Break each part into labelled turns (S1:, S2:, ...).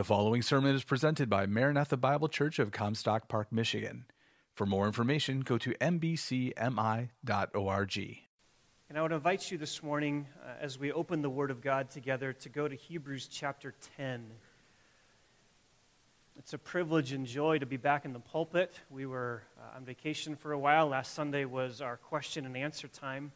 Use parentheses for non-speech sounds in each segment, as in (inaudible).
S1: The following sermon is presented by Maranatha Bible Church of Comstock Park, Michigan. For more information, go to mbcmi.org.
S2: And I would invite you this morning, uh, as we open the Word of God together, to go to Hebrews chapter 10. It's a privilege and joy to be back in the pulpit. We were uh, on vacation for a while. Last Sunday was our question and answer time.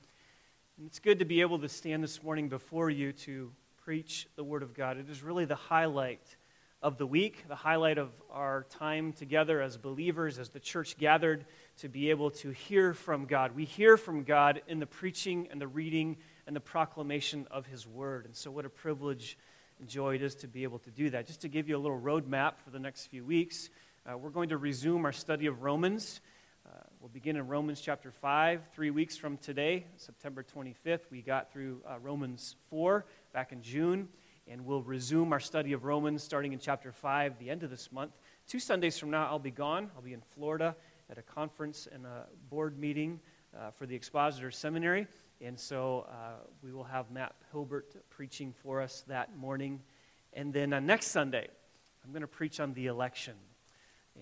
S2: And it's good to be able to stand this morning before you to preach the Word of God. It is really the highlight of the week, the highlight of our time together as believers, as the church gathered to be able to hear from God. We hear from God in the preaching and the reading and the proclamation of His Word. And so, what a privilege and joy it is to be able to do that. Just to give you a little roadmap for the next few weeks, uh, we're going to resume our study of Romans. Uh, we'll begin in Romans chapter 5, three weeks from today, September 25th. We got through uh, Romans 4 back in June and we'll resume our study of Romans starting in chapter 5, the end of this month. Two Sundays from now, I'll be gone. I'll be in Florida at a conference and a board meeting uh, for the Expositor Seminary. And so uh, we will have Matt Hilbert preaching for us that morning. And then uh, next Sunday, I'm going to preach on the election.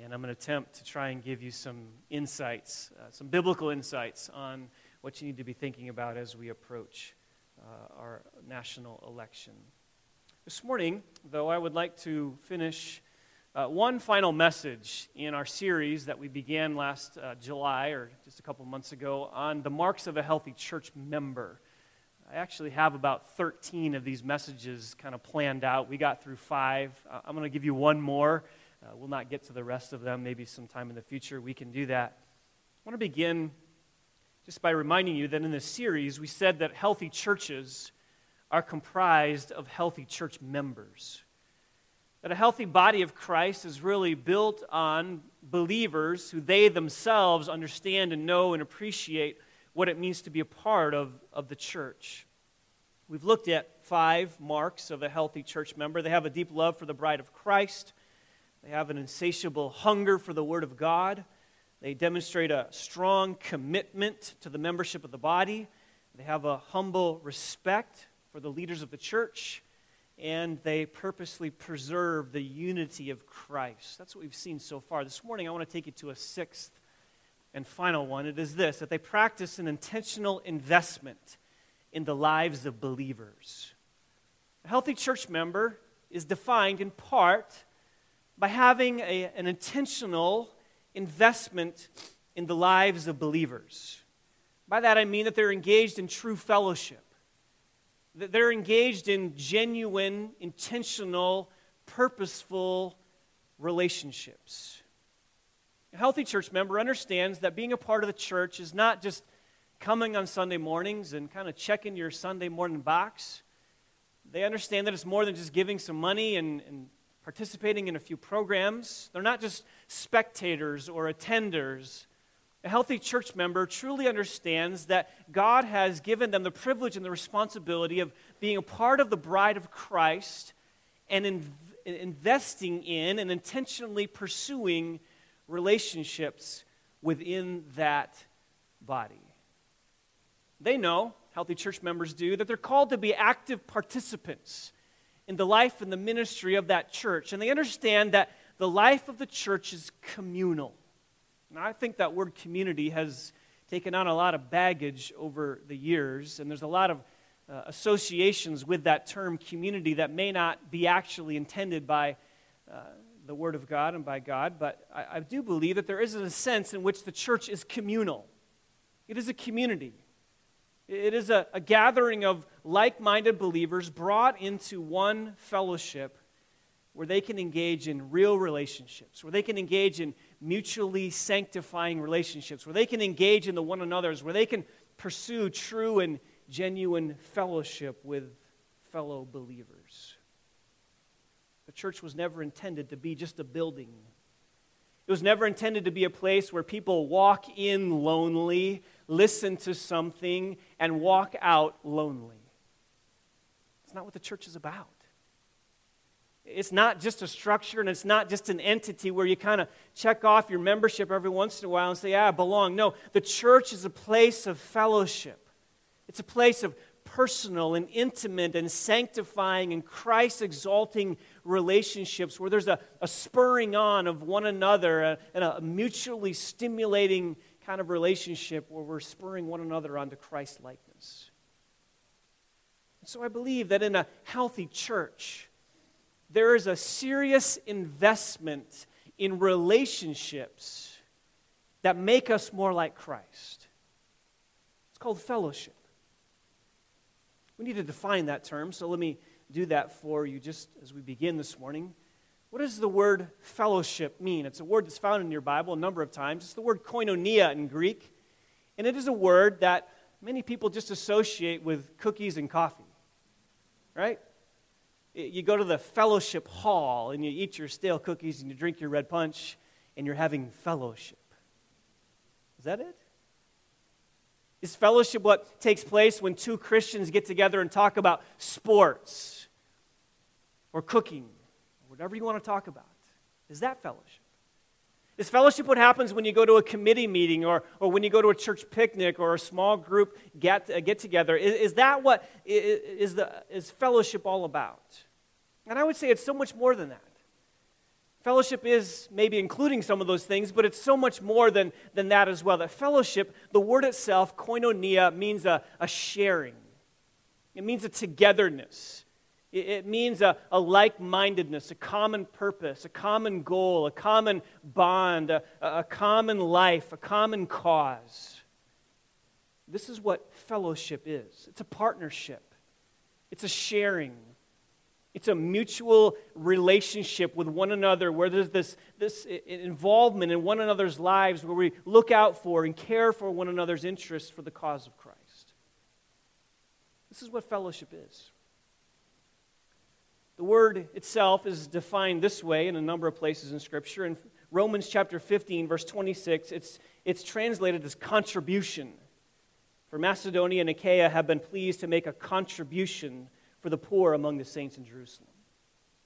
S2: And I'm going to attempt to try and give you some insights, uh, some biblical insights on what you need to be thinking about as we approach uh, our national election. This morning, though, I would like to finish uh, one final message in our series that we began last uh, July, or just a couple months ago, on the marks of a healthy church member. I actually have about 13 of these messages kind of planned out. We got through five. Uh, I'm going to give you one more. Uh, we'll not get to the rest of them. Maybe sometime in the future we can do that. I want to begin just by reminding you that in this series we said that healthy churches are comprised of healthy church members. That a healthy body of Christ is really built on believers who they themselves understand and know and appreciate what it means to be a part of, of the church. We've looked at five marks of a healthy church member. They have a deep love for the bride of Christ, they have an insatiable hunger for the Word of God, they demonstrate a strong commitment to the membership of the body, they have a humble respect for the leaders of the church, and they purposely preserve the unity of Christ. That's what we've seen so far. This morning, I want to take you to a sixth and final one. It is this that they practice an intentional investment in the lives of believers. A healthy church member is defined in part by having a, an intentional investment in the lives of believers. By that I mean that they're engaged in true fellowship. That they're engaged in genuine, intentional, purposeful relationships. A healthy church member understands that being a part of the church is not just coming on Sunday mornings and kind of checking your Sunday morning box. They understand that it's more than just giving some money and, and participating in a few programs. They're not just spectators or attenders. A healthy church member truly understands that God has given them the privilege and the responsibility of being a part of the bride of Christ and in, investing in and intentionally pursuing relationships within that body. They know, healthy church members do, that they're called to be active participants in the life and the ministry of that church. And they understand that the life of the church is communal. I think that word community has taken on a lot of baggage over the years, and there's a lot of uh, associations with that term community that may not be actually intended by uh, the Word of God and by God, but I, I do believe that there is a sense in which the church is communal. It is a community. It is a, a gathering of like minded believers brought into one fellowship where they can engage in real relationships, where they can engage in mutually sanctifying relationships, where they can engage in the one another's, where they can pursue true and genuine fellowship with fellow believers. The church was never intended to be just a building. It was never intended to be a place where people walk in lonely, listen to something, and walk out lonely. It's not what the church is about. It's not just a structure and it's not just an entity where you kind of check off your membership every once in a while and say, yeah, I belong. No, the church is a place of fellowship, it's a place of personal and intimate and sanctifying and Christ exalting relationships where there's a, a spurring on of one another and a mutually stimulating kind of relationship where we're spurring one another onto Christ likeness. So I believe that in a healthy church, there is a serious investment in relationships that make us more like Christ. It's called fellowship. We need to define that term, so let me do that for you just as we begin this morning. What does the word fellowship mean? It's a word that's found in your Bible a number of times. It's the word koinonia in Greek, and it is a word that many people just associate with cookies and coffee, right? You go to the fellowship hall and you eat your stale cookies and you drink your red punch and you're having fellowship. Is that it? Is fellowship what takes place when two Christians get together and talk about sports or cooking or whatever you want to talk about? Is that fellowship? Is fellowship what happens when you go to a committee meeting or, or when you go to a church picnic or a small group get, uh, get together? Is, is that what is, the, is fellowship all about? And I would say it's so much more than that. Fellowship is maybe including some of those things, but it's so much more than, than that as well. That fellowship, the word itself, koinonia, means a, a sharing, it means a togetherness. It, means a, a like mindedness, a common purpose, a common goal, a common bond, a, a common life, a common cause. This is what fellowship is it's a partnership, it's a sharing, it's a mutual relationship with one another where there's this, this involvement in one another's lives where we look out for and care for one another's interests for the cause of Christ. This is what fellowship is. The word itself is defined this way in a number of places in Scripture. In Romans chapter 15, verse 26, it's, it's translated as contribution. For Macedonia and Achaia have been pleased to make a contribution for the poor among the saints in Jerusalem.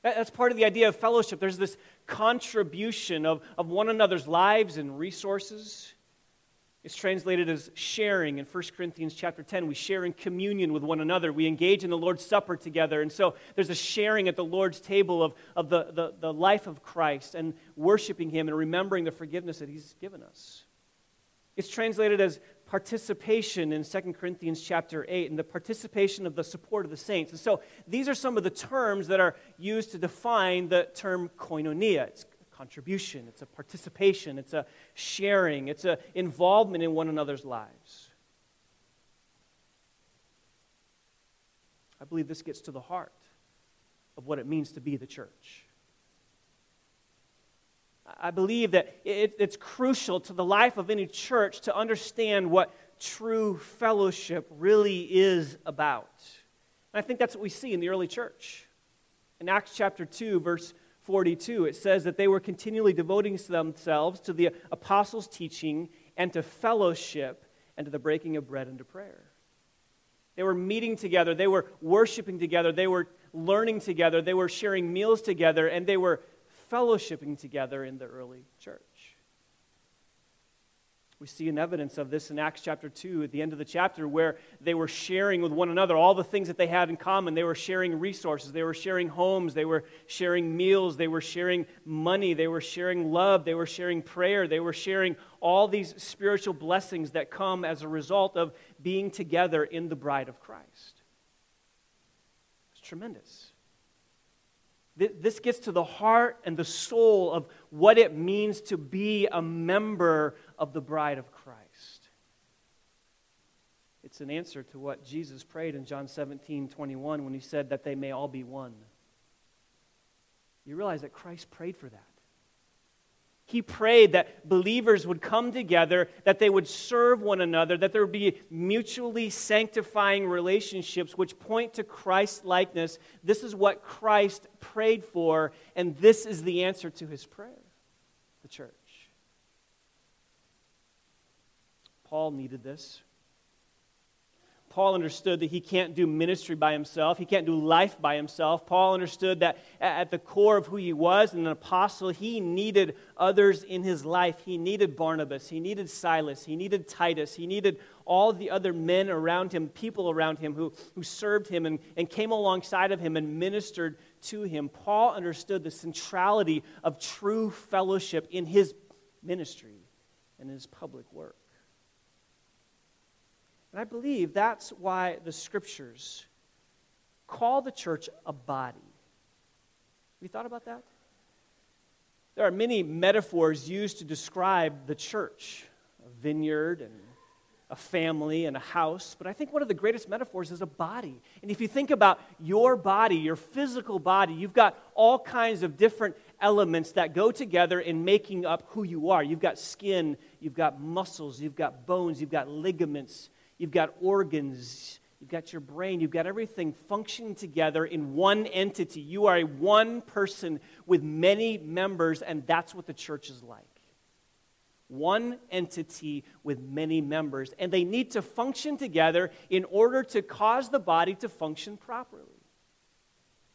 S2: That's part of the idea of fellowship. There's this contribution of, of one another's lives and resources. It's translated as sharing in 1 Corinthians chapter 10. We share in communion with one another. We engage in the Lord's Supper together. And so there's a sharing at the Lord's table of, of the, the, the life of Christ and worshiping Him and remembering the forgiveness that He's given us. It's translated as participation in 2 Corinthians chapter 8 and the participation of the support of the saints. And so these are some of the terms that are used to define the term koinonia. It's contribution, it's a participation, it's a sharing, it's an involvement in one another's lives. I believe this gets to the heart of what it means to be the church. I believe that it, it's crucial to the life of any church to understand what true fellowship really is about. And I think that's what we see in the early church. In Acts chapter 2, verse 42, it says that they were continually devoting themselves to the apostles' teaching and to fellowship and to the breaking of bread and to prayer. They were meeting together, they were worshiping together, they were learning together, they were sharing meals together, and they were fellowshipping together in the early church. We see an evidence of this in Acts chapter 2 at the end of the chapter where they were sharing with one another all the things that they had in common. They were sharing resources, they were sharing homes, they were sharing meals, they were sharing money, they were sharing love, they were sharing prayer, they were sharing all these spiritual blessings that come as a result of being together in the bride of Christ. It's tremendous. This gets to the heart and the soul of what it means to be a member of the bride of Christ. It's an answer to what Jesus prayed in John 17 21 when he said that they may all be one. You realize that Christ prayed for that. He prayed that believers would come together, that they would serve one another, that there would be mutually sanctifying relationships which point to Christ likeness. This is what Christ prayed for, and this is the answer to his prayer the church. Paul needed this. Paul understood that he can't do ministry by himself. He can't do life by himself. Paul understood that at the core of who he was, and an apostle, he needed others in his life. He needed Barnabas. He needed Silas. He needed Titus. He needed all the other men around him, people around him who, who served him and, and came alongside of him and ministered to him. Paul understood the centrality of true fellowship in his ministry and his public work. And I believe that's why the scriptures call the church a body. Have you thought about that? There are many metaphors used to describe the church a vineyard and a family and a house, but I think one of the greatest metaphors is a body. And if you think about your body, your physical body, you've got all kinds of different elements that go together in making up who you are. You've got skin, you've got muscles, you've got bones, you've got ligaments, You've got organs, you've got your brain, you've got everything functioning together in one entity. You are a one person with many members, and that's what the church is like. One entity with many members, and they need to function together in order to cause the body to function properly.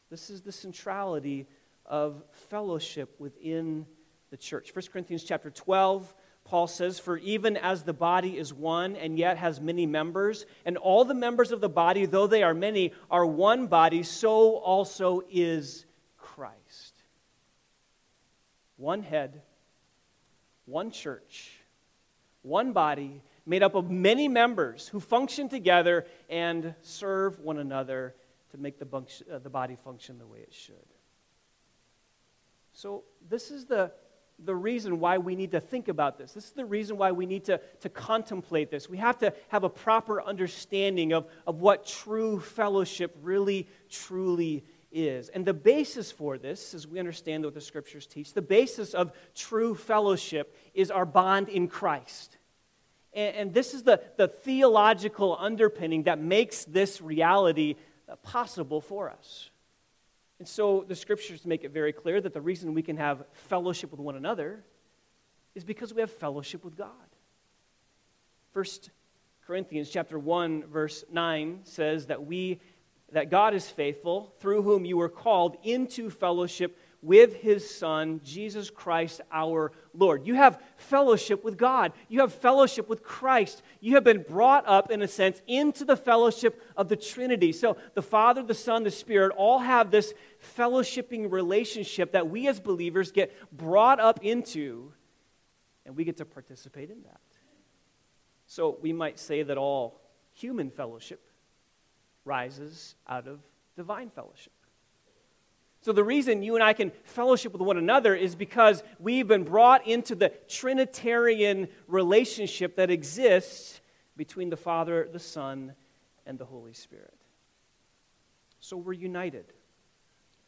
S2: This is the centrality of fellowship within the church. 1 Corinthians chapter 12 Paul says, For even as the body is one and yet has many members, and all the members of the body, though they are many, are one body, so also is Christ. One head, one church, one body made up of many members who function together and serve one another to make the, uh, the body function the way it should. So, this is the the reason why we need to think about this. This is the reason why we need to, to contemplate this. We have to have a proper understanding of, of what true fellowship really, truly is. And the basis for this, as we understand what the scriptures teach, the basis of true fellowship is our bond in Christ. And, and this is the, the theological underpinning that makes this reality possible for us. And so the scriptures make it very clear that the reason we can have fellowship with one another is because we have fellowship with God. First Corinthians chapter 1 verse 9 says that we that God is faithful through whom you were called into fellowship with his Son, Jesus Christ our Lord. You have fellowship with God. You have fellowship with Christ. You have been brought up, in a sense, into the fellowship of the Trinity. So the Father, the Son, the Spirit all have this fellowshipping relationship that we as believers get brought up into, and we get to participate in that. So we might say that all human fellowship rises out of divine fellowship. So, the reason you and I can fellowship with one another is because we've been brought into the Trinitarian relationship that exists between the Father, the Son, and the Holy Spirit. So, we're united.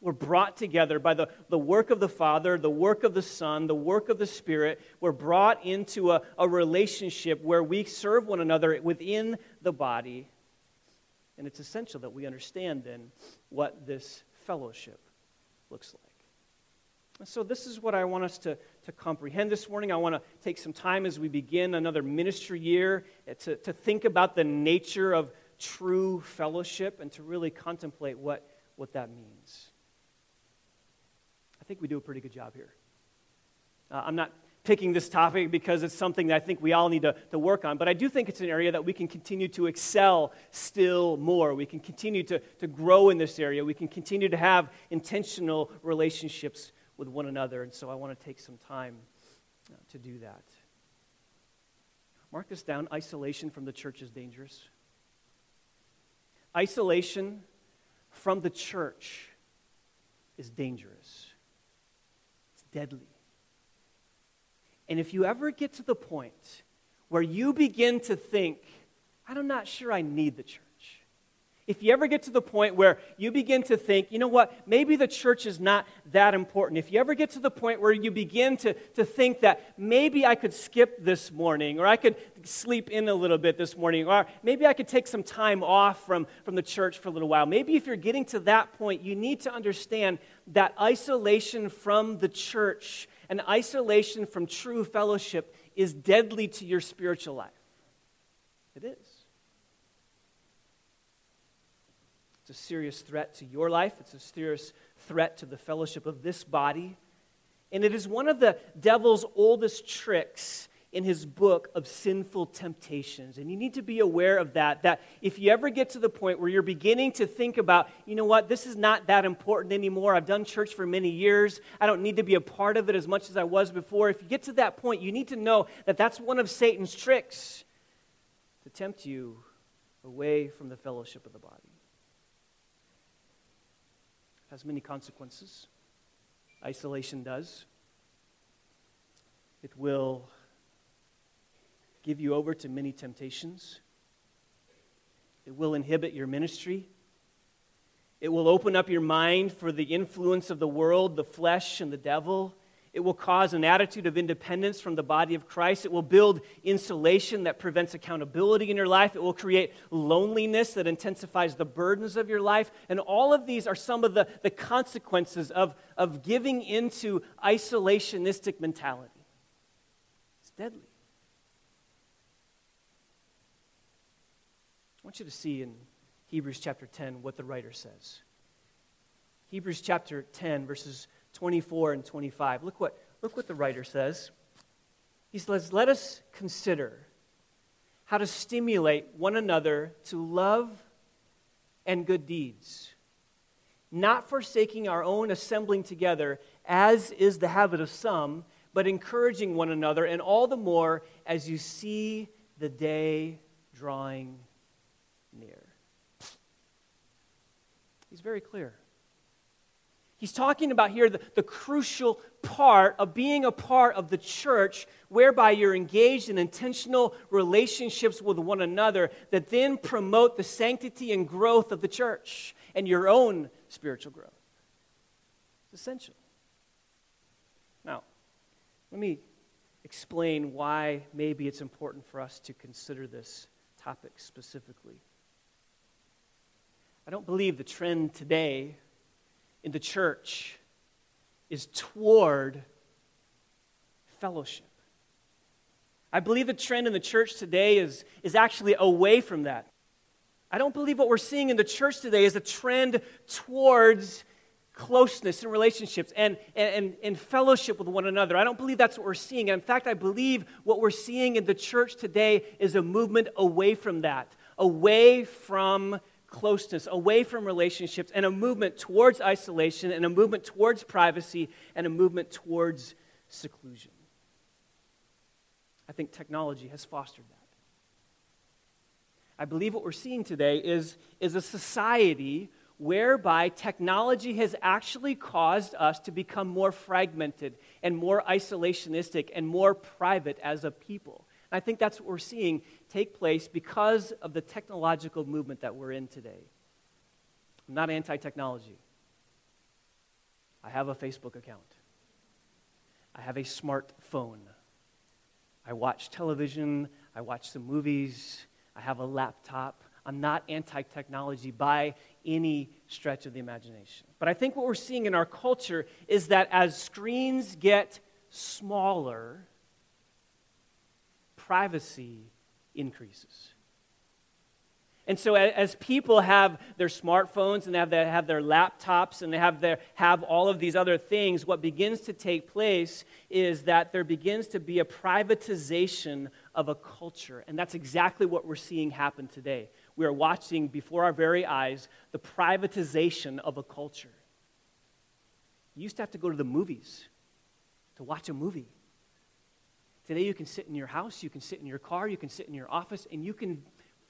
S2: We're brought together by the, the work of the Father, the work of the Son, the work of the Spirit. We're brought into a, a relationship where we serve one another within the body. And it's essential that we understand then what this fellowship looks like. So, this is what I want us to, to comprehend this morning. I want to take some time as we begin another ministry year to, to think about the nature of true fellowship and to really contemplate what, what that means. I think we do a pretty good job here. Uh, I'm not picking this topic because it's something that I think we all need to, to work on. But I do think it's an area that we can continue to excel still more. We can continue to, to grow in this area. We can continue to have intentional relationships with one another. And so I want to take some time uh, to do that. Mark this down isolation from the church is dangerous. Isolation from the church is dangerous, it's deadly. And if you ever get to the point where you begin to think, I'm not sure I need the church. If you ever get to the point where you begin to think, you know what, maybe the church is not that important. If you ever get to the point where you begin to, to think that maybe I could skip this morning, or I could sleep in a little bit this morning, or maybe I could take some time off from, from the church for a little while. Maybe if you're getting to that point, you need to understand that isolation from the church and isolation from true fellowship is deadly to your spiritual life. It is. It's a serious threat to your life, it's a serious threat to the fellowship of this body. And it is one of the devil's oldest tricks in his book of sinful temptations. And you need to be aware of that, that if you ever get to the point where you're beginning to think about, you know what, this is not that important anymore. I've done church for many years. I don't need to be a part of it as much as I was before. If you get to that point, you need to know that that's one of Satan's tricks to tempt you away from the fellowship of the body. It has many consequences. Isolation does. It will give you over to many temptations. It will inhibit your ministry. It will open up your mind for the influence of the world, the flesh, and the devil. It will cause an attitude of independence from the body of Christ. It will build insulation that prevents accountability in your life. It will create loneliness that intensifies the burdens of your life. And all of these are some of the, the consequences of, of giving into isolationistic mentality. It's deadly. Want you to see in Hebrews chapter 10 what the writer says. Hebrews chapter 10, verses 24 and 25. Look what, look what the writer says. He says, Let us consider how to stimulate one another to love and good deeds, not forsaking our own assembling together, as is the habit of some, but encouraging one another, and all the more as you see the day drawing near. He's very clear. He's talking about here the, the, crucial part of being a part of the church, whereby you're engaged in intentional relationships with one another that then promote the sanctity and growth of the church and your own spiritual growth. It's essential. Now, let me explain why maybe it's important for us to consider this topic specifically. I don't believe the trend today in the church is toward fellowship. I believe the trend in the church today is, is actually away from that. I don't believe what we're seeing in the church today is a trend towards closeness and relationships and, and, and fellowship with one another. I don't believe that's what we're seeing. In fact, I believe what we're seeing in the church today is a movement away from that, away from closeness, away from relationships, and a movement towards isolation, and a movement towards privacy, and a movement towards seclusion. I think technology has fostered that. I believe what we're seeing today is, is a society whereby technology has actually caused us to become more fragmented and more isolationistic and more private as a people. I think that's what we're seeing take place because of the technological movement that we're in today. I'm not anti technology. I have a Facebook account. I have a smartphone. I watch television. I watch some movies. I have a laptop. I'm not anti technology by any stretch of the imagination. But I think what we're seeing in our culture is that as screens get smaller, privacy increases. And so, as people have their smartphones and have their, have their laptops and they have, their, have all of these other things, what begins to take place is that there begins to be a privatization of a culture. And that's exactly what we're seeing happen today. We are watching before our very eyes the privatization of a culture. You used to have to go to the movies to watch a movie. Today, you can sit in your house, you can sit in your car, you can sit in your office, and you can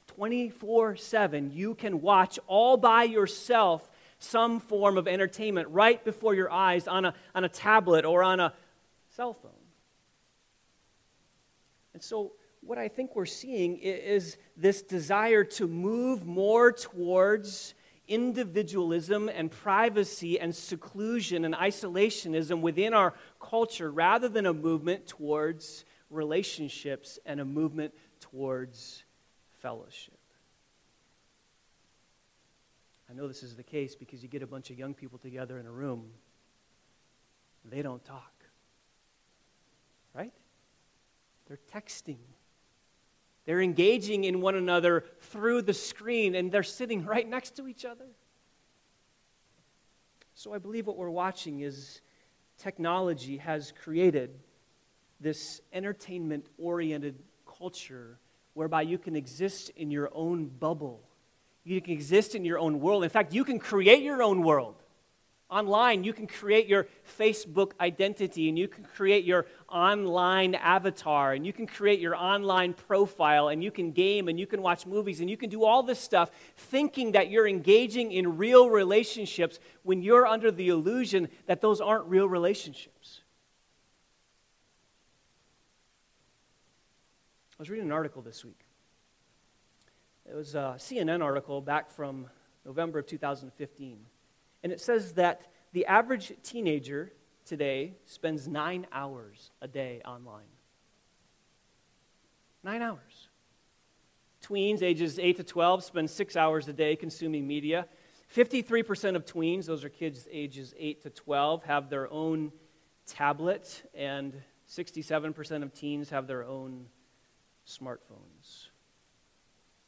S2: 24 7, you can watch all by yourself some form of entertainment right before your eyes on a, on a tablet or on a cell phone. And so, what I think we're seeing is this desire to move more towards individualism and privacy and seclusion and isolationism within our culture rather than a movement towards relationships and a movement towards fellowship. I know this is the case because you get a bunch of young people together in a room, they don't talk. Right? They're texting. They're engaging in one another through the screen and they're sitting (laughs) right next to each other. So I believe what we're watching is technology has created this entertainment oriented culture whereby you can exist in your own bubble. You can exist in your own world. In fact, you can create your own world. Online, you can create your Facebook identity and you can create your online avatar and you can create your online profile and you can game and you can watch movies and you can do all this stuff thinking that you're engaging in real relationships when you're under the illusion that those aren't real relationships. I was reading an article this week. It was a CNN article back from November of 2015. And it says that the average teenager today spends nine hours a day online. Nine hours. Tweens ages 8 to 12 spend six hours a day consuming media. 53% of tweens, those are kids ages 8 to 12, have their own tablet, and 67% of teens have their own smartphones.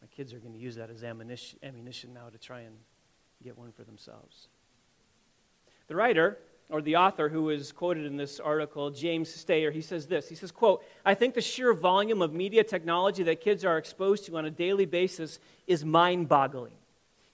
S2: My kids are going to use that as ammunition now to try and get one for themselves. The writer, or the author who is quoted in this article, James Steyer, he says this. He says, quote, I think the sheer volume of media technology that kids are exposed to on a daily basis is mind-boggling.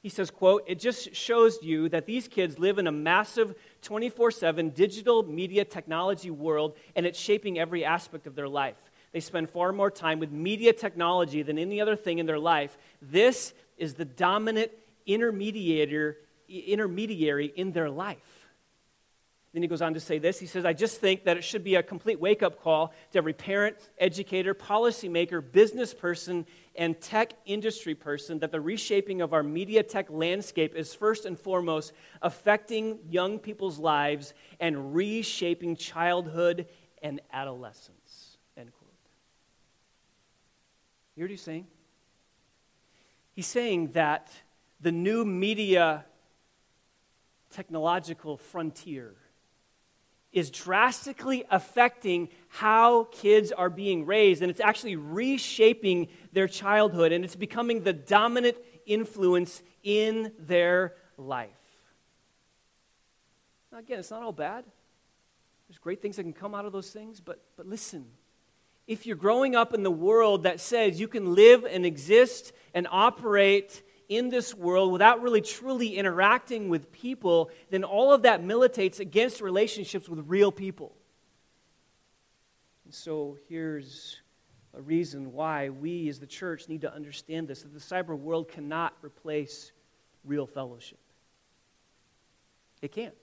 S2: He says, quote, it just shows you that these kids live in a massive 24-7 digital media technology world, and it's shaping every aspect of their life. They spend far more time with media technology than any other thing in their life. This is the dominant intermediator, intermediary in their life. Then he goes on to say this. He says, I just think that it should be a complete wake up call to every parent, educator, policymaker, business person, and tech industry person that the reshaping of our media tech landscape is first and foremost affecting young people's lives and reshaping childhood and adolescence. End quote. You hear what he's saying? He's saying that the new media technological frontier is drastically affecting how kids are being raised, and it's actually reshaping their childhood, and it's becoming the dominant influence in their life. Now, again, it's not all bad. There's great things that can come out of those things, but, but listen. If you're growing up in the world that says you can live and exist and operate in this world without really truly interacting with people, then all of that militates against relationships with real people. And so here's a reason why we as the church need to understand this that the cyber world cannot replace real fellowship. It can't.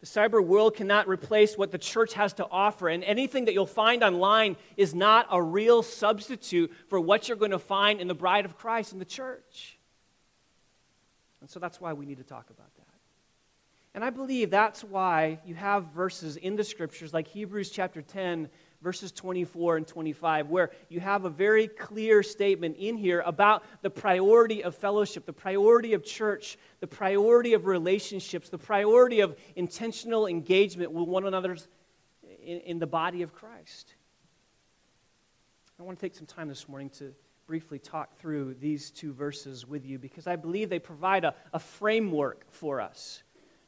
S2: The cyber world cannot replace what the church has to offer, and anything that you'll find online is not a real substitute for what you're going to find in the bride of Christ in the church. And so that's why we need to talk about that. And I believe that's why you have verses in the scriptures like Hebrews chapter 10 verses 24 and 25, where you have a very clear statement in here about the priority of fellowship, the priority of church, the priority of relationships, the priority of intentional engagement with one another in, in the body of Christ. I want to take some time this morning to briefly talk through these two verses with you because I believe they provide a, a framework for us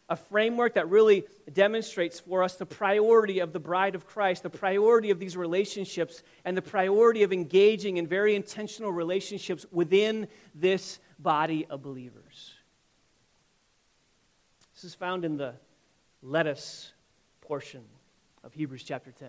S2: a framework that really demonstrates for us the priority of the bride of Christ, the priority of these relationships, and the priority of engaging in very intentional relationships within this body of believers. This is found in the let us portion of Hebrews chapter 10.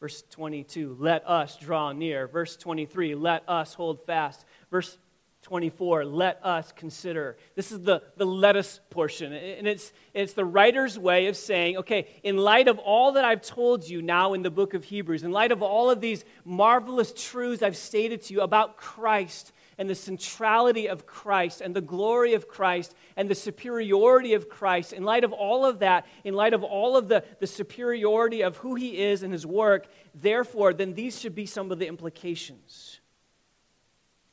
S2: Verse 22, let us draw near. Verse 23, let us hold fast. Verse 24 let us consider. This is the, the let us portion and it's, it's the writer's way of saying okay in light of all that i've told you now in the book of hebrews in light of all of these marvelous truths i've stated to you about christ and the centrality of christ and the glory of christ and the superiority of christ in light of all of that in light of all of the, the superiority of who he is and his work therefore then these should be some of the implications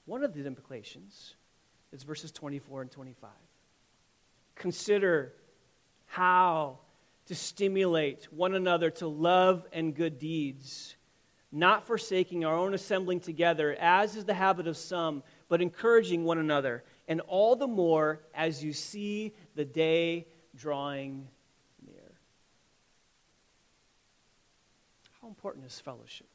S2: one of the implications is verses 24 and 25. Consider how to stimulate one another to love and good deeds, not forsaking our own assembling together, as is the habit of some, but encouraging one another, and all the more as you see the day drawing near. How important is fellowship?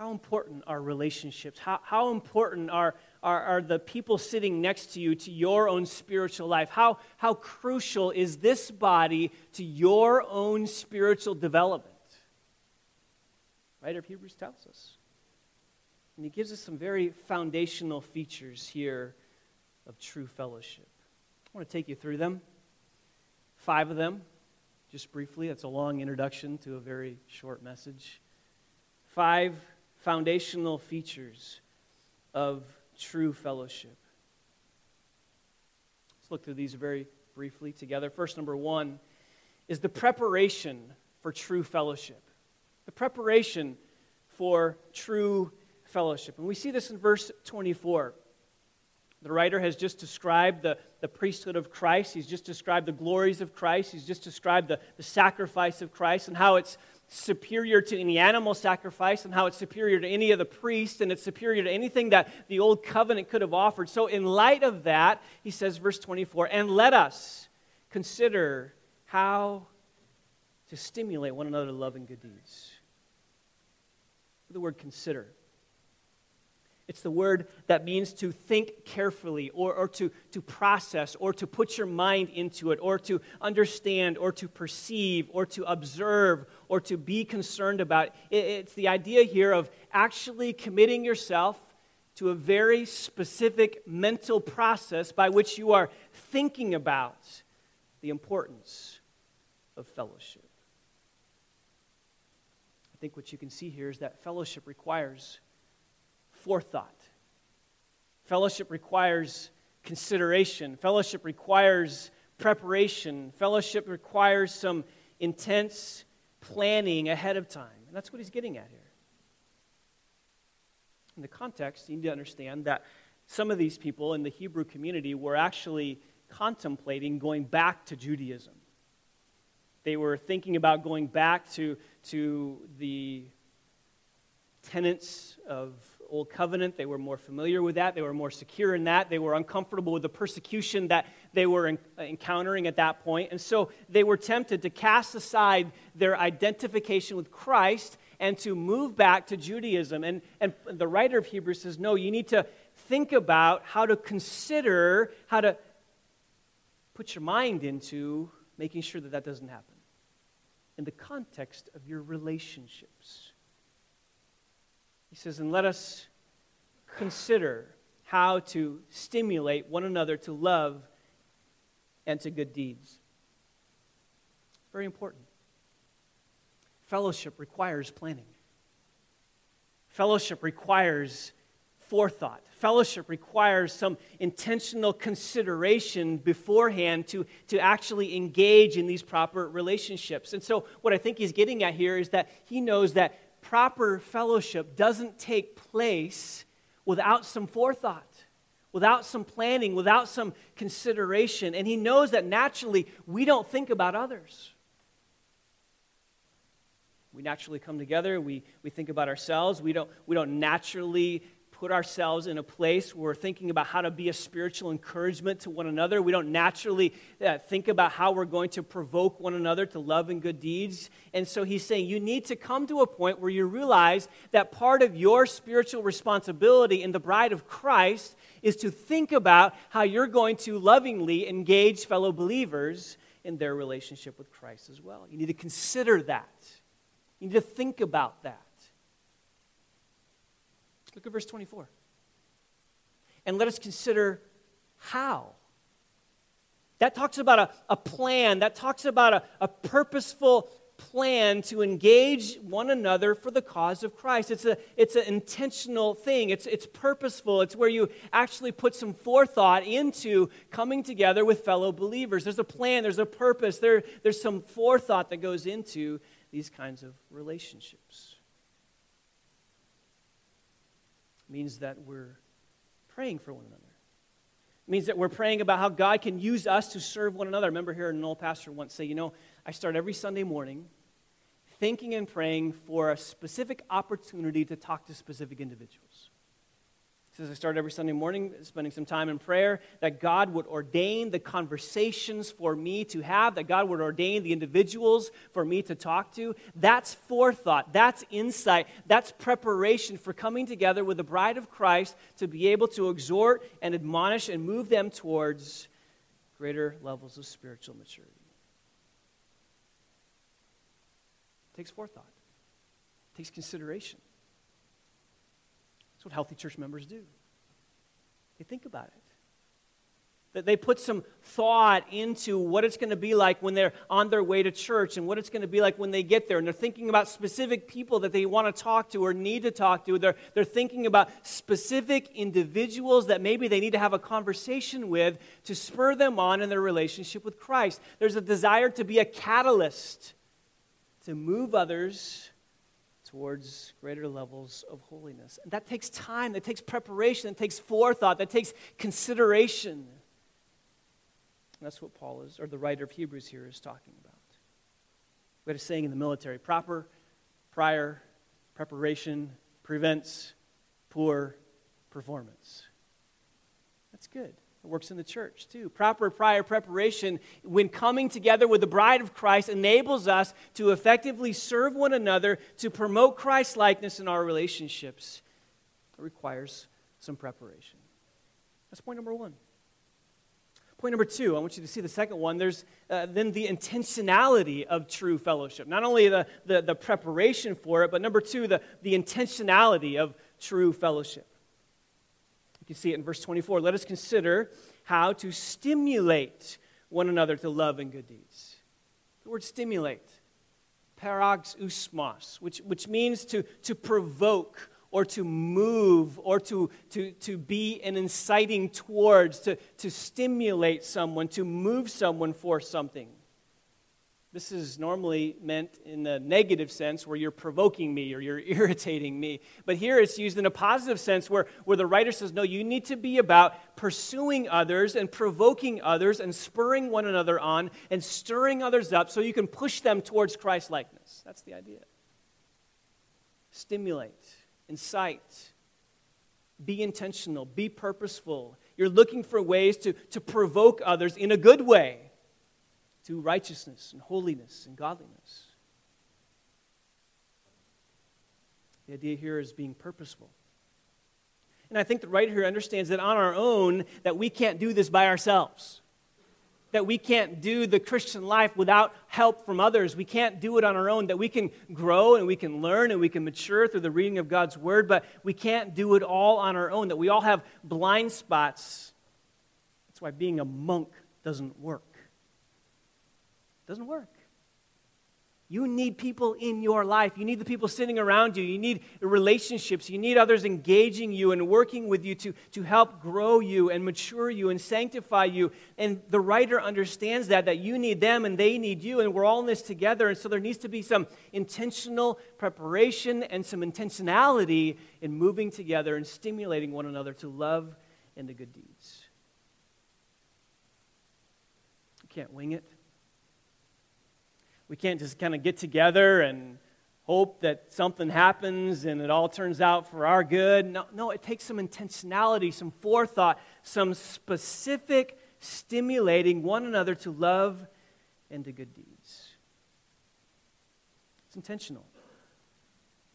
S2: How important are relationships? How, how important are, are, are the people sitting next to you to your own spiritual life? How, how crucial is this body to your own spiritual development? Writer of Hebrews tells us. And he gives us some very foundational features here of true fellowship. I want to take you through them. Five of them, just briefly. That's a long introduction to a very short message. Five foundational features of true fellowship. Let's look through these very briefly together. First, number one is the preparation for true fellowship. The preparation for true fellowship. And we see this in verse 24. The writer has just described the, the priesthood of Christ. He's just described the glories of Christ. He's just described the, the sacrifice of Christ and how it's superior to any animal sacrifice and how it's superior to any of the priests and it's superior to anything that the old covenant could have offered. So, in light of that, he says, verse 24, and let us consider how to stimulate one another to love and good deeds. The word consider. It's the word that means to think carefully or, or to, to process or to put your mind into it or to understand or to perceive or to observe or to be concerned about. It's the idea here of actually committing yourself to a very specific mental process by which you are thinking about the importance of fellowship. I think what you can see here is that fellowship requires forethought. Fellowship requires consideration. Fellowship requires preparation. Fellowship requires some intense planning ahead of time. And that's what he's getting at here. In the context, you need to understand that some of these people in the Hebrew community were actually contemplating going back to Judaism. They were thinking about going back to, to the tenets of Old Covenant. They were more familiar with that. They were more secure in that. They were uncomfortable with the persecution that they were in, encountering at that point. And so they were tempted to cast aside their identification with Christ and to move back to Judaism. And, and the writer of Hebrews says, no, you need to think about how to consider, how to put your mind into making sure that that doesn't happen in the context of your relationships. He says, and let us consider how to stimulate one another to love and to good deeds. Very important. Fellowship requires planning. Fellowship requires forethought. Fellowship requires some intentional consideration beforehand to, to actually engage in these proper relationships. And so, what I think he's getting at here is that he knows that proper fellowship doesn't take place without some forethought, without some planning, without some consideration. And he knows that naturally we don't think about others. We naturally come together, we, we think about ourselves, we don't, we don't naturally put ourselves in a place where we're thinking about how to be a spiritual encouragement to one another. We don't naturally uh, think about how we're going to provoke one another to love and good deeds. And so he's saying you need to come to a point where you realize that part of your spiritual responsibility in the bride of Christ is to think about how you're going to lovingly engage fellow believers in their relationship with Christ as well. You need to consider that. You need to think about that. Look at verse 24. And let us consider how. That talks about a, a plan, that talks about a, a purposeful plan to engage one another for the cause of Christ. It's, a, it's an intentional thing, it's, it's purposeful. It's where you actually put some forethought into coming together with fellow believers. There's a plan, there's a purpose, there, there's some forethought that goes into these kinds of relationships. Means that we're praying for one another. It means that we're praying about how God can use us to serve one another. I remember hearing an old pastor once say, You know, I start every Sunday morning thinking and praying for a specific opportunity to talk to specific individuals. Says I start every Sunday morning spending some time in prayer, that God would ordain the conversations for me to have, that God would ordain the individuals for me to talk to. That's forethought, that's insight, that's preparation for coming together with the bride of Christ to be able to exhort and admonish and move them towards greater levels of spiritual maturity. It takes forethought, it takes consideration. That's what healthy church members do. They think about it. That they put some thought into what it's going to be like when they're on their way to church and what it's going to be like when they get there. And they're thinking about specific people that they want to talk to or need to talk to. They're, they're thinking about specific individuals that maybe they need to have a conversation with to spur them on in their relationship with Christ. There's a desire to be a catalyst to move others towards greater levels of holiness. And that takes time, that takes preparation, that takes forethought, that takes consideration. And that's what Paul is, or the writer of Hebrews here is talking about. We had a saying in the military proper, prior, preparation prevents poor performance. That's good. It works in the church too. Proper prior preparation, when coming together with the bride of Christ, enables us to effectively serve one another to promote Christ likeness in our relationships. It requires some preparation. That's point number one. Point number two, I want you to see the second one. There's uh, then the intentionality of true fellowship. Not only the, the, the preparation for it, but number two, the, the intentionality of true fellowship can see it in verse 24. Let us consider how to stimulate one another to love and good deeds. The word stimulate, paroxysmos, which, which means to, to provoke or to move or to, to, to be an inciting towards, to, to stimulate someone, to move someone for something. This is normally meant in the negative sense where you're provoking me or you're (laughs) irritating me. But here it's used in a positive sense where, where the writer says, no, you need to be about pursuing others and provoking others and spurring one another on and stirring others up so you can push them towards Christ likeness. That's the idea. Stimulate, incite, be intentional, be purposeful. You're looking for ways to, to provoke others in a good way to righteousness and holiness and godliness. The idea here is being purposeful. And I think the writer here understands that on our own that we can't do this by ourselves. That we can't do the Christian life without help from others. We can't do it on our own. That we can grow and we can learn and we can mature through the reading of God's word, but we can't do it all on our own. That we all have blind spots. That's why being a monk doesn't work doesn't work. You need people in your life. You need the people sitting around you. You need relationships. You need others engaging you and working with you to, to help grow you and mature you and sanctify you. And the writer understands that, that you need them and they need you, and we're all in this together. And so there needs to be some intentional preparation and some intentionality in moving together and stimulating one another to love and to good deeds. You can't wing it. We can't just kind of get together and hope that something happens and it all turns out for our good. No, no, it takes some intentionality, some forethought, some specific stimulating one another to love and to good deeds. It's intentional.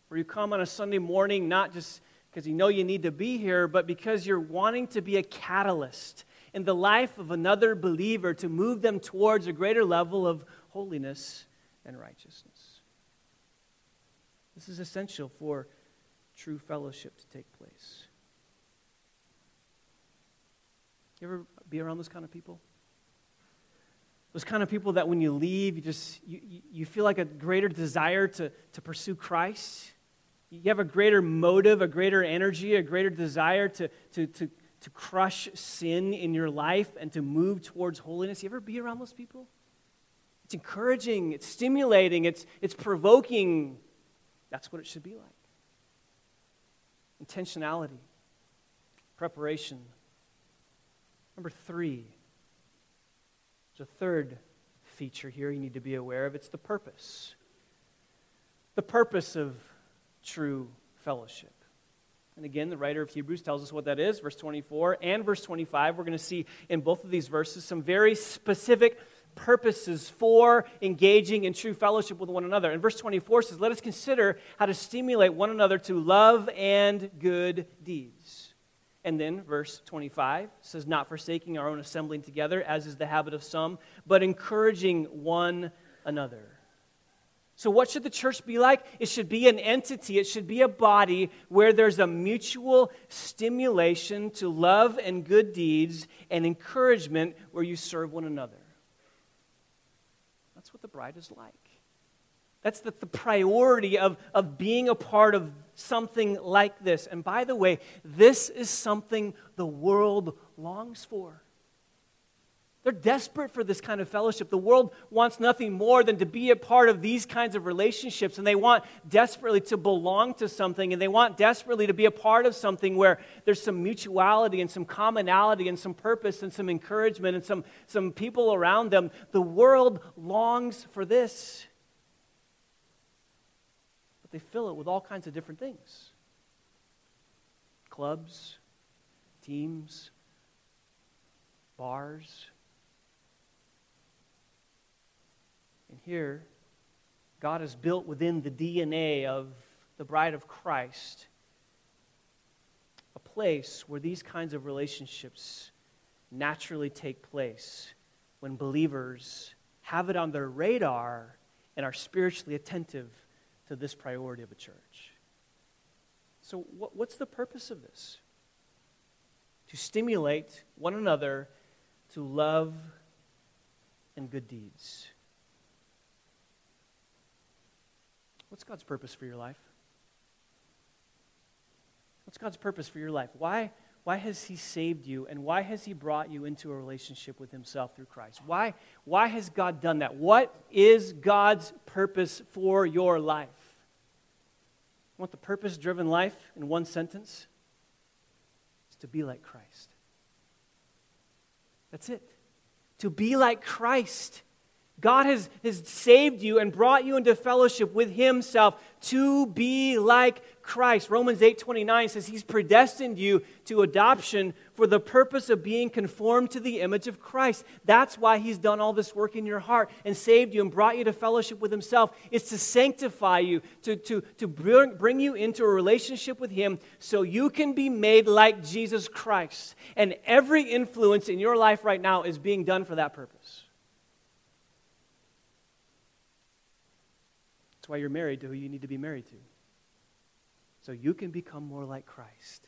S2: Where you come on a Sunday morning, not just because you know you need to be here, but because you're wanting to be a catalyst in the life of another believer to move them towards a greater level of holiness and righteousness. This is essential for true fellowship to take place. You ever be around those kind of people? Those kind of people that when you leave, you just you, you feel like a greater desire to, to pursue Christ. You have a greater motive, a greater energy, a greater desire to, to, to, to crush sin in your life and to move towards holiness. You ever be around those people? It's encouraging, it's stimulating, it's, it's provoking. That's what it should be like. Intentionality, preparation. Number three, there's a third feature here you need to be aware of it's the purpose. The purpose of true fellowship. And again, the writer of Hebrews tells us what that is, verse 24 and verse 25. We're going to see in both of these verses some very specific purposes for engaging in true fellowship with one another. And verse 24 says, Let us consider how to stimulate one another to love and good deeds. And then verse 25 says, Not forsaking our own assembling together, as is the habit of some, but encouraging one another. So, what should the church be like? It should be an entity, it should be a body where there's a mutual stimulation to love and good deeds and encouragement where you serve one another. That's what the bride is like. That's the, the priority of, of being a part of something like this. And by the way, this is something the world longs for. They're desperate for this kind of fellowship. The world wants nothing more than to be a part of these kinds of relationships, and they want desperately to belong to something, and they want desperately to be a part of something where there's some mutuality and some commonality and some purpose and some encouragement and some, some people around them. The world longs for this. But they fill it with all kinds of different things clubs, teams, bars And here, God has built within the DNA of the bride of Christ a place where these kinds of relationships naturally take place when believers have it on their radar and are spiritually attentive to this priority of a church. So, what's the purpose of this? To stimulate one another to love and good deeds. What's God's purpose for your life? What's God's purpose for your life? Why, why has He saved you and why has He brought you into a relationship with Himself through Christ? Why, why has God done that? What is God's purpose for your life? You want the purpose driven life in one sentence? It's to be like Christ. That's it. To be like Christ. God has, has saved you and brought you into fellowship with Himself to be like Christ. Romans 8 29 says He's predestined you to adoption for the purpose of being conformed to the image of Christ. That's why He's done all this work in your heart and saved you and brought you to fellowship with Himself. It's to sanctify you, to, to, to bring, bring you into a relationship with Him so you can be made like Jesus Christ. And every influence in your life right now is being done for that purpose. That's why you're married to who you need to be married to. So you can become more like Christ.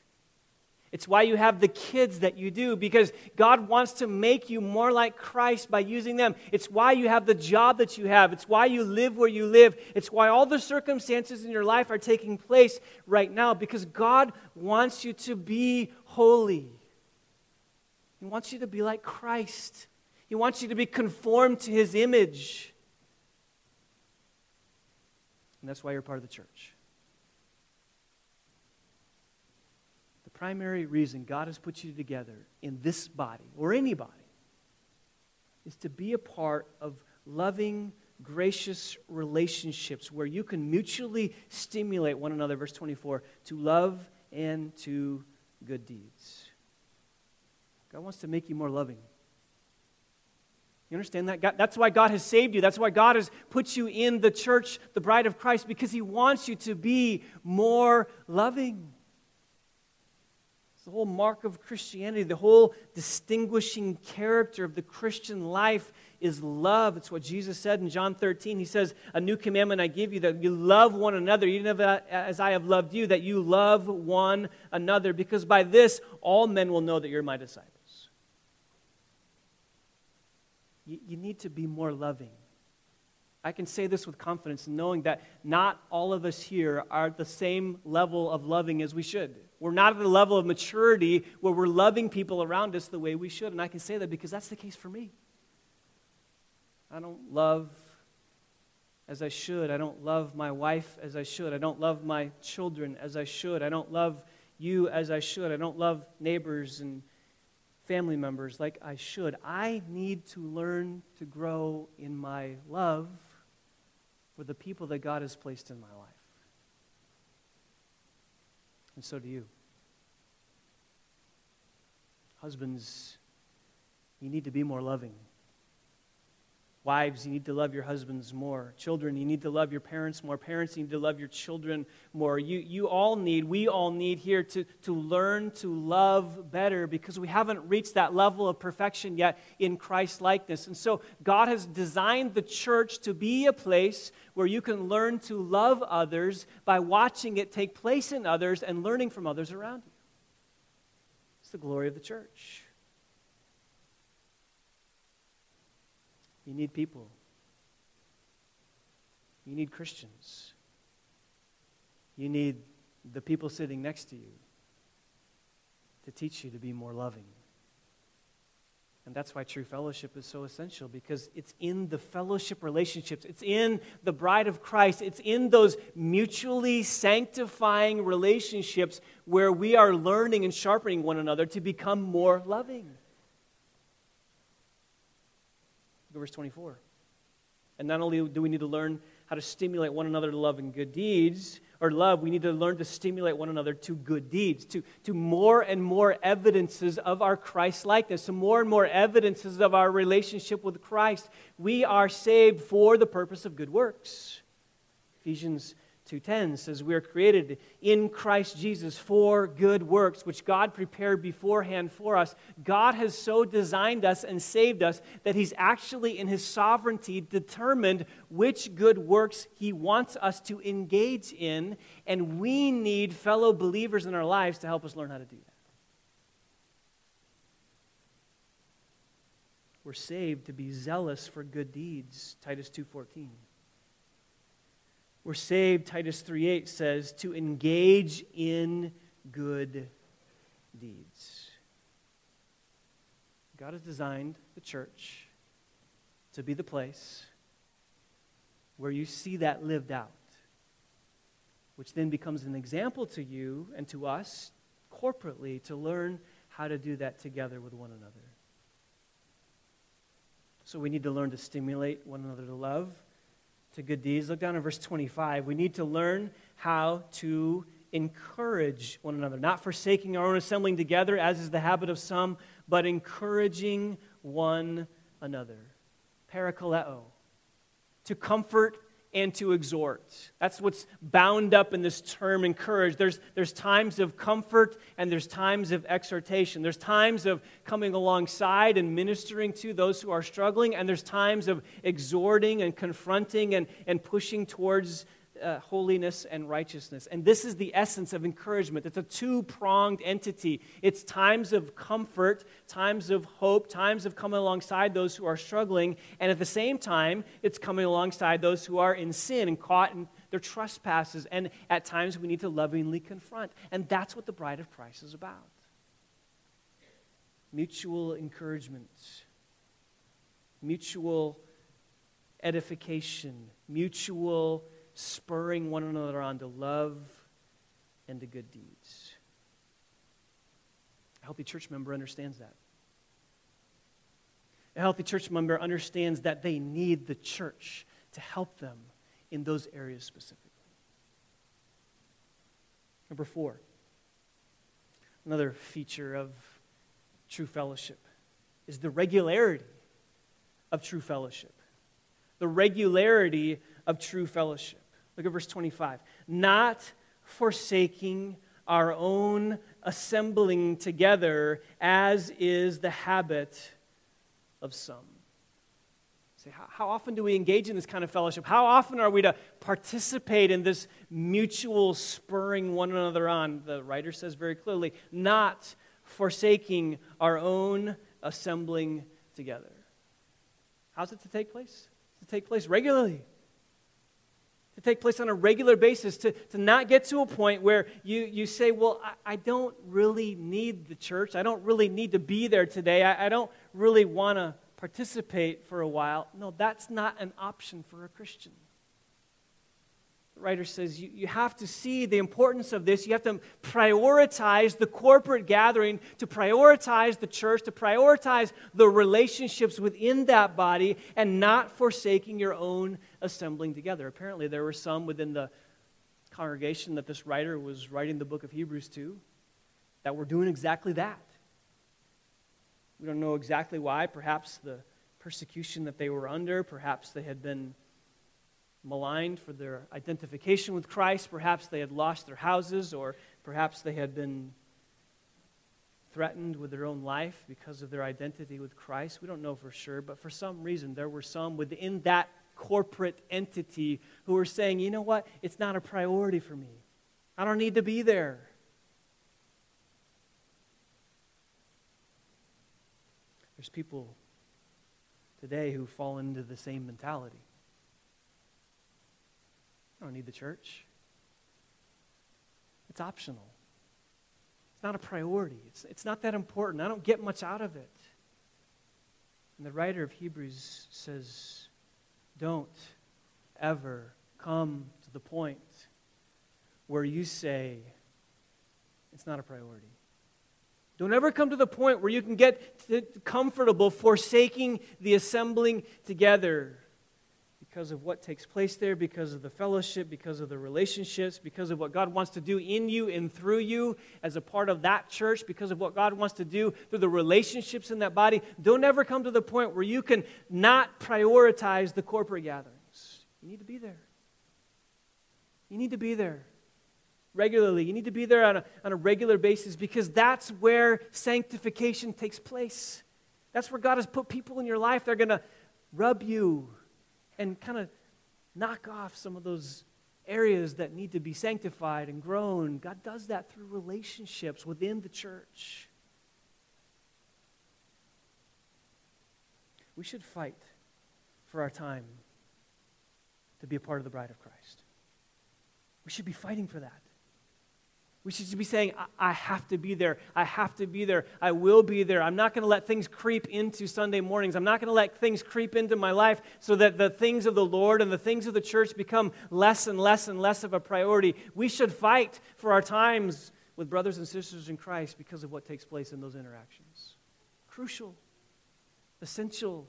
S2: It's why you have the kids that you do, because God wants to make you more like Christ by using them. It's why you have the job that you have. It's why you live where you live. It's why all the circumstances in your life are taking place right now, because God wants you to be holy. He wants you to be like Christ, He wants you to be conformed to His image. And that's why you're part of the church. The primary reason God has put you together in this body, or anybody, is to be a part of loving, gracious relationships where you can mutually stimulate one another, verse 24, to love and to good deeds. God wants to make you more loving. You understand that? God, that's why God has saved you. That's why God has put you in the church, the bride of Christ, because He wants you to be more loving. It's the whole mark of Christianity, the whole distinguishing character of the Christian life is love. It's what Jesus said in John 13. He says, A new commandment I give you that you love one another, even uh, as I have loved you, that you love one another, because by this all men will know that you're my disciples you, you need to be more loving. I can say this with confidence, knowing that not all of us here are at the same level of loving as we should. We're not at the level of maturity where we're loving people around us the way we should. And I can say that because that's the case for me. I don't love as I should. I don't love my wife as I should. I don't love my children as I should. I don't love you as I should. I don't love neighbors and family members like I should. I need to learn to grow in my love for the people that God has placed in my life. And so do you. Husbands, you need to be more loving. Wives, you need to love your husbands more. Children, you need to love your parents more. Parents, you need to love your children more. You, you all need, we all need here to, to learn to love better because we haven't reached that level of perfection yet in Christ likeness. And so God has designed the church to be a place where you can learn to love others by watching it take place in others and learning from others around you. It's the glory of the church. You need people. You need Christians. You need the people sitting next to you to teach you to be more loving. And that's why true fellowship is so essential because it's in the fellowship relationships, it's in the bride of Christ, it's in those mutually sanctifying relationships where we are learning and sharpening one another to become more loving. Verse 24. And not only do we need to learn how to stimulate one another to love and good deeds, or love, we need to learn to stimulate one another to good deeds, to, to more and more evidences of our Christ likeness, to more and more evidences of our relationship with Christ. We are saved for the purpose of good works. Ephesians 2:10 says we are created in Christ Jesus for good works which God prepared beforehand for us. God has so designed us and saved us that he's actually in his sovereignty determined which good works he wants us to engage in and we need fellow believers in our lives to help us learn how to do that. We're saved to be zealous for good deeds, Titus 2:14. We're saved, Titus 3:8 says, to engage in good deeds. God has designed the church to be the place where you see that lived out, which then becomes an example to you and to us corporately to learn how to do that together with one another. So we need to learn to stimulate one another to love to good deeds. Look down at verse 25. We need to learn how to encourage one another, not forsaking our own assembling together, as is the habit of some, but encouraging one another. Parakaleo. To comfort and to exhort. That's what's bound up in this term encourage. There's, there's times of comfort and there's times of exhortation. There's times of coming alongside and ministering to those who are struggling, and there's times of exhorting and confronting and, and pushing towards uh, holiness and righteousness. And this is the essence of encouragement. It's a two pronged entity. It's times of comfort, times of hope, times of coming alongside those who are struggling. And at the same time, it's coming alongside those who are in sin and caught in their trespasses. And at times, we need to lovingly confront. And that's what the bride of Christ is about mutual encouragement, mutual edification, mutual spurring one another on to love and to good deeds. A healthy church member understands that. A healthy church member understands that they need the church to help them in those areas specifically. Number four, another feature of true fellowship is the regularity of true fellowship. The regularity of true fellowship. Look at verse 25. Not forsaking our own assembling together, as is the habit of some. Say, how, how often do we engage in this kind of fellowship? How often are we to participate in this mutual spurring one another on? The writer says very clearly, not forsaking our own assembling together. How's it to take place? To take place regularly to take place on a regular basis, to, to not get to a point where you, you say, Well, I, I don't really need the church. I don't really need to be there today. I, I don't really want to participate for a while. No, that's not an option for a Christian. The writer says you, you have to see the importance of this. You have to prioritize the corporate gathering, to prioritize the church, to prioritize the relationships within that body, and not forsaking your own assembling together. Apparently, there were some within the congregation that this writer was writing the book of Hebrews to that were doing exactly that. We don't know exactly why. Perhaps the persecution that they were under, perhaps they had been maligned for their identification with Christ, perhaps they had lost their houses, or perhaps they had been threatened with their own life because of their identity with Christ. We don't know for sure, but for some reason, there were some within that corporate entity who are saying, you know what? It's not a priority for me. I don't need to be there. There's people today who fall into the same mentality. I don't need the church. It's optional. It's not a priority. It's, it's not that important. I don't get much out of it. And the writer of Hebrews says, don't ever come to the point where you say, it's not a priority. Don't ever come to the point where you can get comfortable forsaking the assembling together because of what takes place there, because of the fellowship, because of the relationships, because of what God wants to do in you and through you as a part of that church, because of what God wants to do through the relationships in that body. Don't ever come to the point where you can not prioritize the corporate gatherings. You need to be there. You need to be there regularly. You need to be there on a, on a regular basis because that's where sanctification takes place. That's where God has put people in your life. They're going to rub you and kind of knock off some of those areas that need to be sanctified and grown. God does that through relationships within the church. We should fight for our time to be a part of the bride of Christ. We should be fighting for that. We should be saying, I, have to be there. I have to be there. I will be there. I'm not going to let things creep into Sunday mornings. I'm not going to let things creep into my life so that the things of the Lord and the things of the church become less and less and less of a priority. We should fight for our times with brothers and sisters in Christ because of what takes place in those interactions. Crucial, essential.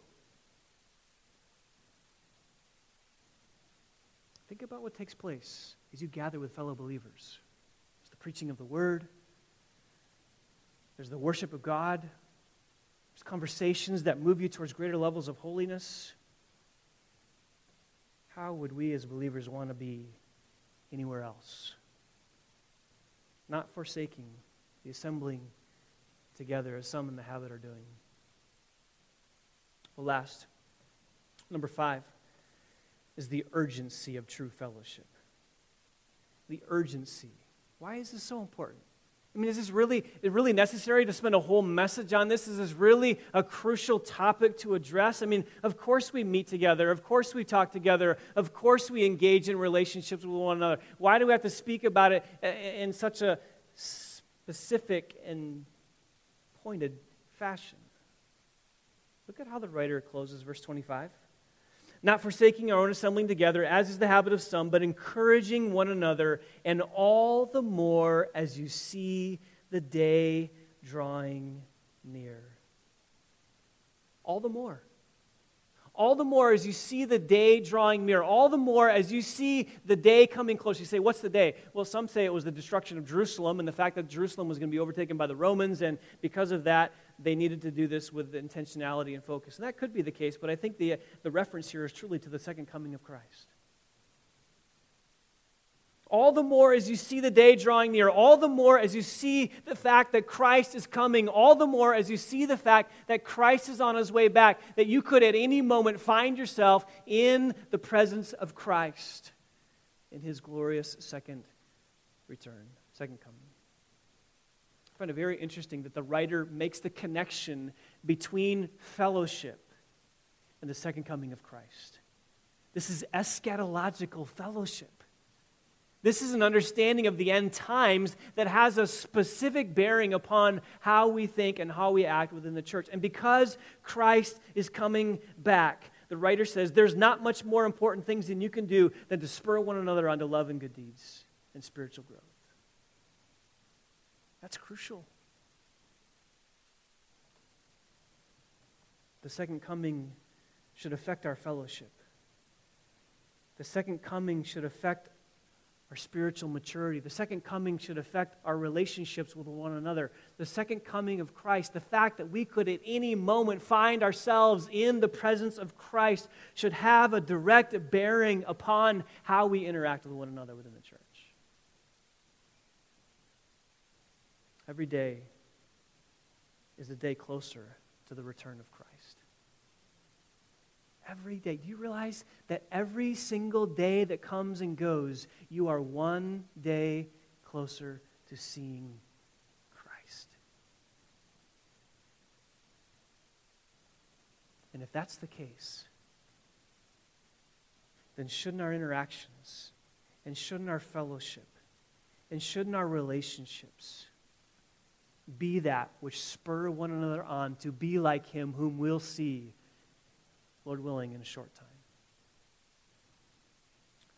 S2: Think about what takes place as you gather with fellow believers preaching of the word, there's the worship of God, there's conversations that move you towards greater levels of holiness. How would we as believers want to be anywhere else? Not forsaking the assembling together as some in the habit are doing. Well, last, number five, is the urgency of true fellowship. The urgency why is this so important? I mean, is this really, really necessary to spend a whole message on this? Is this really a crucial topic to address? I mean, of course we meet together. Of course we talk together. Of course we engage in relationships with one another. Why do we have to speak about it in such a specific and pointed fashion? Look at how the writer closes verse 25 not forsaking our own assembling together, as is the habit of some, but encouraging one another, and all the more as you see the day drawing near. All the more. All the more as you see the day drawing near, all the more as you see the day coming close. You say, What's the day? Well, some say it was the destruction of Jerusalem and the fact that Jerusalem was going to be overtaken by the Romans, and because of that, they needed to do this with intentionality and focus. And that could be the case, but I think the, the reference here is truly to the second coming of Christ. All the more as you see the day drawing near, all the more as you see the fact that Christ is coming, all the more as you see the fact that Christ is on his way back, that you could at any moment find yourself in the presence of Christ in his glorious second return, second coming. Find it very interesting that the writer makes the connection between fellowship and the second coming of Christ. This is eschatological fellowship. This is an understanding of the end times that has a specific bearing upon how we think and how we act within the church. And because Christ is coming back, the writer says there's not much more important things than you can do than to spur one another on to love and good deeds and spiritual growth. That's crucial. The second coming should affect our fellowship. The second coming should affect our spiritual maturity. The second coming should affect our relationships with one another. The second coming of Christ, the fact that we could at any moment find ourselves in the presence of Christ, should have a direct bearing upon how we interact with one another within the church. Every day is a day closer to the return of Christ every day. Do you realize that every single day that comes and goes, you are one day closer to seeing Christ? And if that's the case, then shouldn't our interactions and shouldn't our fellowship and shouldn't our relationships be that which spur one another on to be like him whom we'll see Lord willing, in a short time.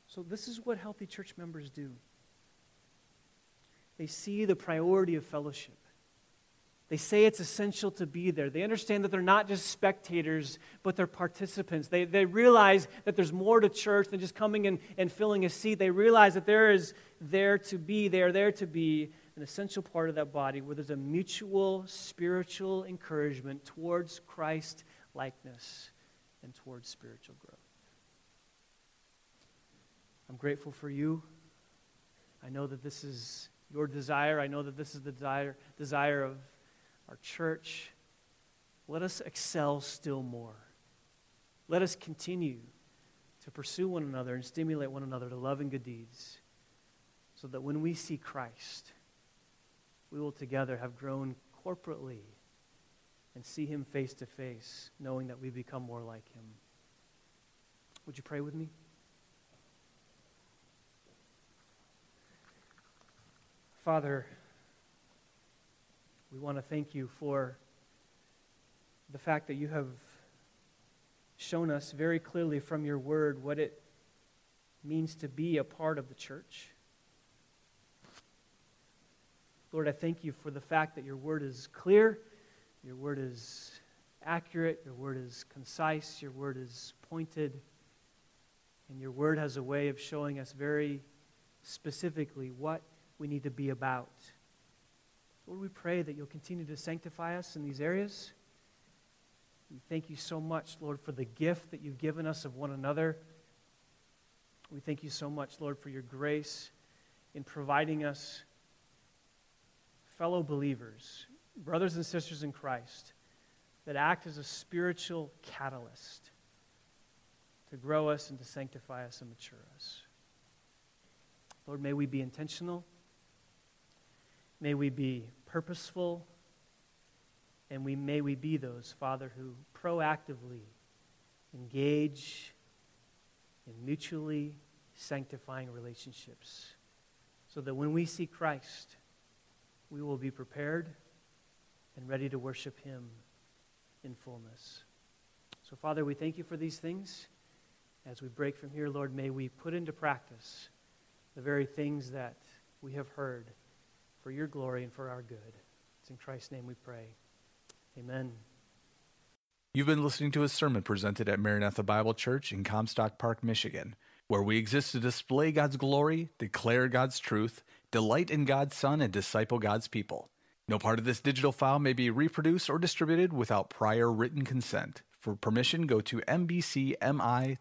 S2: So, this is what healthy church members do they see the priority of fellowship. They say it's essential to be there. They understand that they're not just spectators, but they're participants. They, they realize that there's more to church than just coming in and filling a seat. They realize that there is there to be, they are there to be an essential part of that body where there's a mutual spiritual encouragement towards Christ likeness and towards spiritual growth. I'm grateful for you. I know that this is your desire. I know that this is the desire, desire of our church. Let us excel still more. Let us continue to pursue one another and stimulate one another to love and good deeds so that when we see Christ, we will together have grown corporately and see him face to face, knowing that we become more like him. Would you pray with me? Father, we want to thank you for the fact that you have shown us very clearly from your word what it means to be a part of the church. Lord, I thank you for the fact that your word is clear your word is accurate, your word is concise, your word is pointed, and your word has a way of showing us very specifically what we need to be about. Lord, we pray that you'll continue to sanctify us in these areas. We thank you so much, Lord, for the gift that you've given us of one another. We thank you so much, Lord, for your grace in providing us fellow believers brothers and sisters in Christ that act as a spiritual catalyst to grow us and to sanctify us and mature us. Lord, may we be intentional. May we be purposeful. And we, may we be those, Father, who proactively engage in mutually sanctifying relationships so that when we see Christ, we will be prepared and ready to worship Him in fullness. So, Father, we thank you for these things. As we break from here, Lord, may we put into practice the very things that we have heard for your glory and for our good. It's in Christ's name we pray. Amen.
S1: You've been listening to a sermon presented at Maranatha Bible Church in Comstock Park, Michigan, where we exist to display God's glory, declare God's truth, delight in God's Son, and disciple God's people. No part of this digital file may be reproduced or distributed without prior written consent. For permission, go to mbcmi.org.